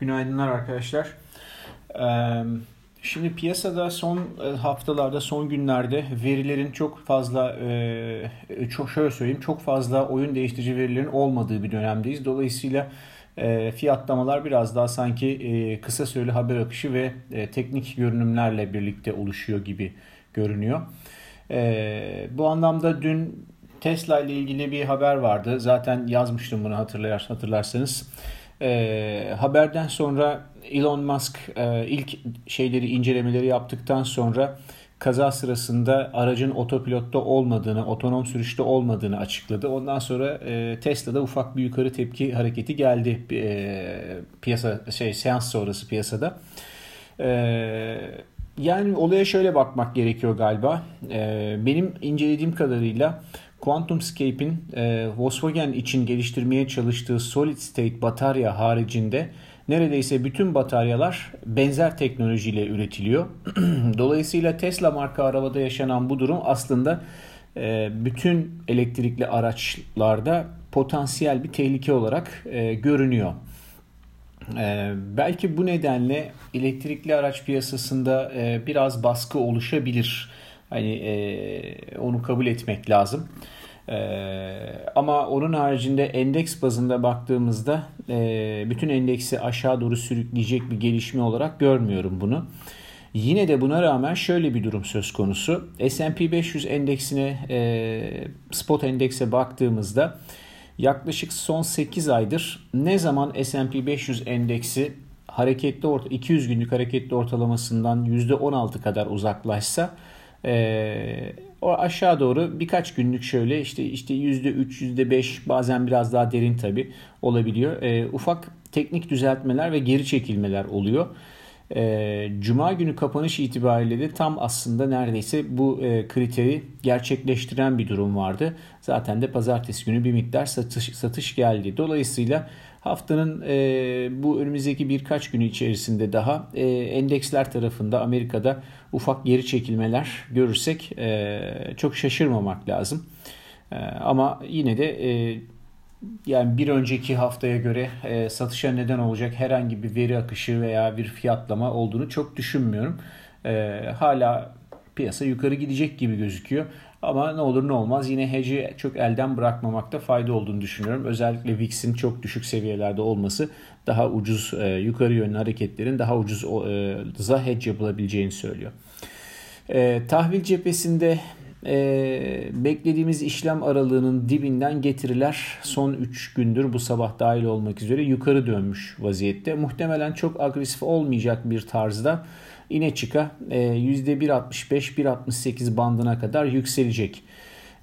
Günaydınlar arkadaşlar. Şimdi piyasada son haftalarda, son günlerde verilerin çok fazla, çok şöyle söyleyeyim, çok fazla oyun değiştirici verilerin olmadığı bir dönemdeyiz. Dolayısıyla fiyatlamalar biraz daha sanki kısa süreli haber akışı ve teknik görünümlerle birlikte oluşuyor gibi görünüyor. Bu anlamda dün Tesla ile ilgili bir haber vardı. Zaten yazmıştım bunu hatırlar, hatırlarsanız. E, haberden sonra Elon Musk e, ilk şeyleri incelemeleri yaptıktan sonra kaza sırasında aracın otopilotta olmadığını, otonom sürüşte olmadığını açıkladı. Ondan sonra e, Tesla'da ufak bir yukarı tepki hareketi geldi e, piyasa şey seans sonrası piyasada. E, yani olaya şöyle bakmak gerekiyor galiba. E, benim incelediğim kadarıyla QuantumScape'in e, Volkswagen için geliştirmeye çalıştığı solid state batarya haricinde neredeyse bütün bataryalar benzer teknolojiyle üretiliyor. Dolayısıyla Tesla marka arabada yaşanan bu durum aslında e, bütün elektrikli araçlarda potansiyel bir tehlike olarak e, görünüyor. E, belki bu nedenle elektrikli araç piyasasında e, biraz baskı oluşabilir. Hani e, onu kabul etmek lazım. Ee, ama onun haricinde endeks bazında baktığımızda e, bütün endeksi aşağı doğru sürükleyecek bir gelişme olarak görmüyorum bunu. Yine de buna rağmen şöyle bir durum söz konusu. S&P 500 endeksine e, spot endekse baktığımızda yaklaşık son 8 aydır ne zaman S&P 500 endeksi hareketli orta 200 günlük hareketli ortalamasından %16 kadar uzaklaşsa e, o aşağı doğru birkaç günlük şöyle işte işte %3, %5 bazen biraz daha derin tabi olabiliyor. E, ufak teknik düzeltmeler ve geri çekilmeler oluyor. E, Cuma günü kapanış itibariyle de tam aslında neredeyse bu e, kriteri gerçekleştiren bir durum vardı. Zaten de pazartesi günü bir miktar satış, satış geldi. Dolayısıyla Haftanın e, bu önümüzdeki birkaç günü içerisinde daha e, endeksler tarafında Amerika'da ufak geri çekilmeler görürsek e, çok şaşırmamak lazım. E, ama yine de e, yani bir önceki haftaya göre e, satışa neden olacak herhangi bir veri akışı veya bir fiyatlama olduğunu çok düşünmüyorum. E, hala piyasa yukarı gidecek gibi gözüküyor. Ama ne olur ne olmaz yine hedge'i çok elden bırakmamakta fayda olduğunu düşünüyorum. Özellikle VIX'in çok düşük seviyelerde olması daha ucuz e, yukarı yönlü hareketlerin daha ucuz e, hedge yapılabileceğini söylüyor. E, tahvil cephesinde e, beklediğimiz işlem aralığının dibinden getiriler son 3 gündür bu sabah dahil olmak üzere yukarı dönmüş vaziyette. Muhtemelen çok agresif olmayacak bir tarzda ine çıka %1.65-1.68 bandına kadar yükselecek.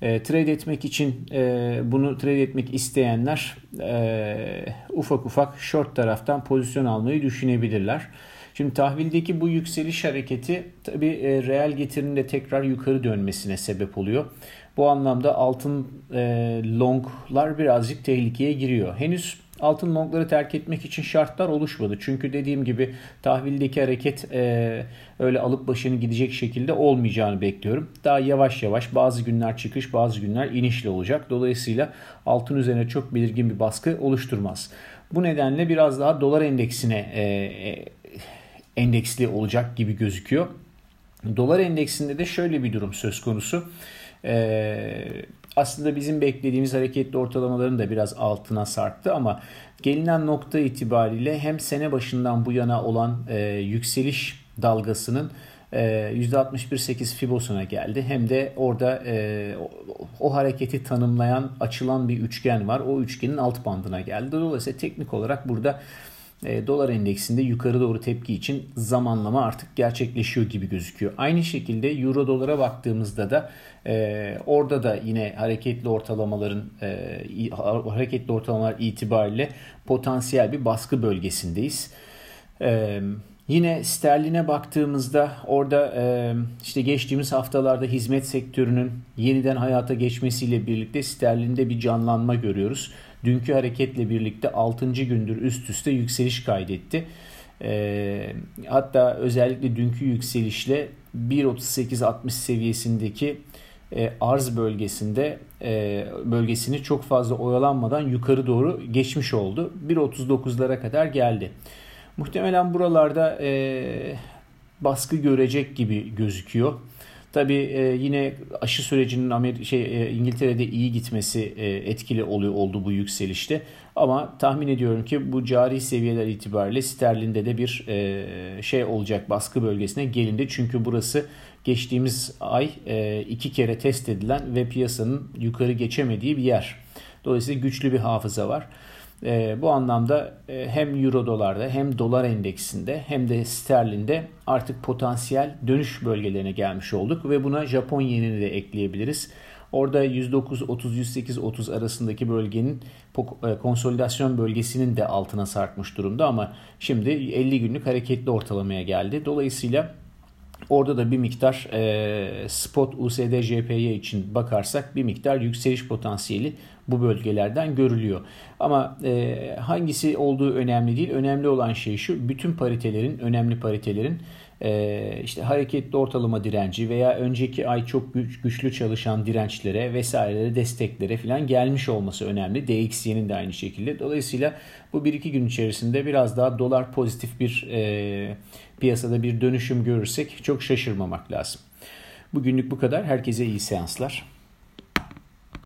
E, trade etmek için e, bunu trade etmek isteyenler e, ufak ufak short taraftan pozisyon almayı düşünebilirler. Şimdi tahvildeki bu yükseliş hareketi tabi e, reel getirinin de tekrar yukarı dönmesine sebep oluyor. Bu anlamda altın e, longlar birazcık tehlikeye giriyor. Henüz altın longları terk etmek için şartlar oluşmadı. Çünkü dediğim gibi tahvildeki hareket e, öyle alıp başını gidecek şekilde olmayacağını bekliyorum. Daha yavaş yavaş bazı günler çıkış bazı günler inişli olacak. Dolayısıyla altın üzerine çok belirgin bir baskı oluşturmaz. Bu nedenle biraz daha dolar endeksine e, e, endeksli olacak gibi gözüküyor. Dolar endeksinde de şöyle bir durum söz konusu. Ee, aslında bizim beklediğimiz hareketli ortalamaların da biraz altına sarktı ama gelinen nokta itibariyle hem sene başından bu yana olan e, yükseliş dalgasının e, %61.8 Fibos'una geldi. Hem de orada e, o, o hareketi tanımlayan açılan bir üçgen var. O üçgenin alt bandına geldi. Dolayısıyla teknik olarak burada e, dolar endeksinde yukarı doğru tepki için zamanlama artık gerçekleşiyor gibi gözüküyor. Aynı şekilde euro dolara baktığımızda da e, orada da yine hareketli ortalamaların e, hareketli ortalamalar itibariyle potansiyel bir baskı bölgesindeyiz. E, Yine sterline baktığımızda orada e, işte geçtiğimiz haftalarda hizmet sektörünün yeniden hayata geçmesiyle birlikte sterlinde bir canlanma görüyoruz. Dünkü hareketle birlikte 6. gündür üst üste yükseliş kaydetti. E, hatta özellikle dünkü yükselişle 1.38.60 seviyesindeki e, arz bölgesinde e, bölgesini çok fazla oyalanmadan yukarı doğru geçmiş oldu. 1.39'lara kadar geldi. Muhtemelen buralarda e, baskı görecek gibi gözüküyor. Tabii e, yine aşı sürecinin Amer şey e, İngiltere'de iyi gitmesi e, etkili oluyor oldu bu yükselişte. Ama tahmin ediyorum ki bu cari seviyeler itibariyle sterlinde de bir e, şey olacak baskı bölgesine gelindi. Çünkü burası geçtiğimiz ay e, iki kere test edilen ve piyasanın yukarı geçemediği bir yer. Dolayısıyla güçlü bir hafıza var. E, bu anlamda e, hem euro dolarda hem dolar endeksinde hem de sterlinde artık potansiyel dönüş bölgelerine gelmiş olduk ve buna Japon yenini de ekleyebiliriz. Orada 109-30-108-30 arasındaki bölgenin e, konsolidasyon bölgesinin de altına sarkmış durumda ama şimdi 50 günlük hareketli ortalamaya geldi. Dolayısıyla Orada da bir miktar e, spot USD JPY için bakarsak bir miktar yükseliş potansiyeli bu bölgelerden görülüyor. Ama e, hangisi olduğu önemli değil. Önemli olan şey şu bütün paritelerin, önemli paritelerin e, işte hareketli ortalama direnci veya önceki ay çok güç, güçlü çalışan dirençlere vesairelere desteklere falan gelmiş olması önemli. DXY'nin de aynı şekilde. Dolayısıyla bu 1-2 gün içerisinde biraz daha dolar pozitif bir e, piyasada bir dönüşüm görürsek çok şaşırmamak lazım. Bugünlük bu kadar. Herkese iyi seanslar.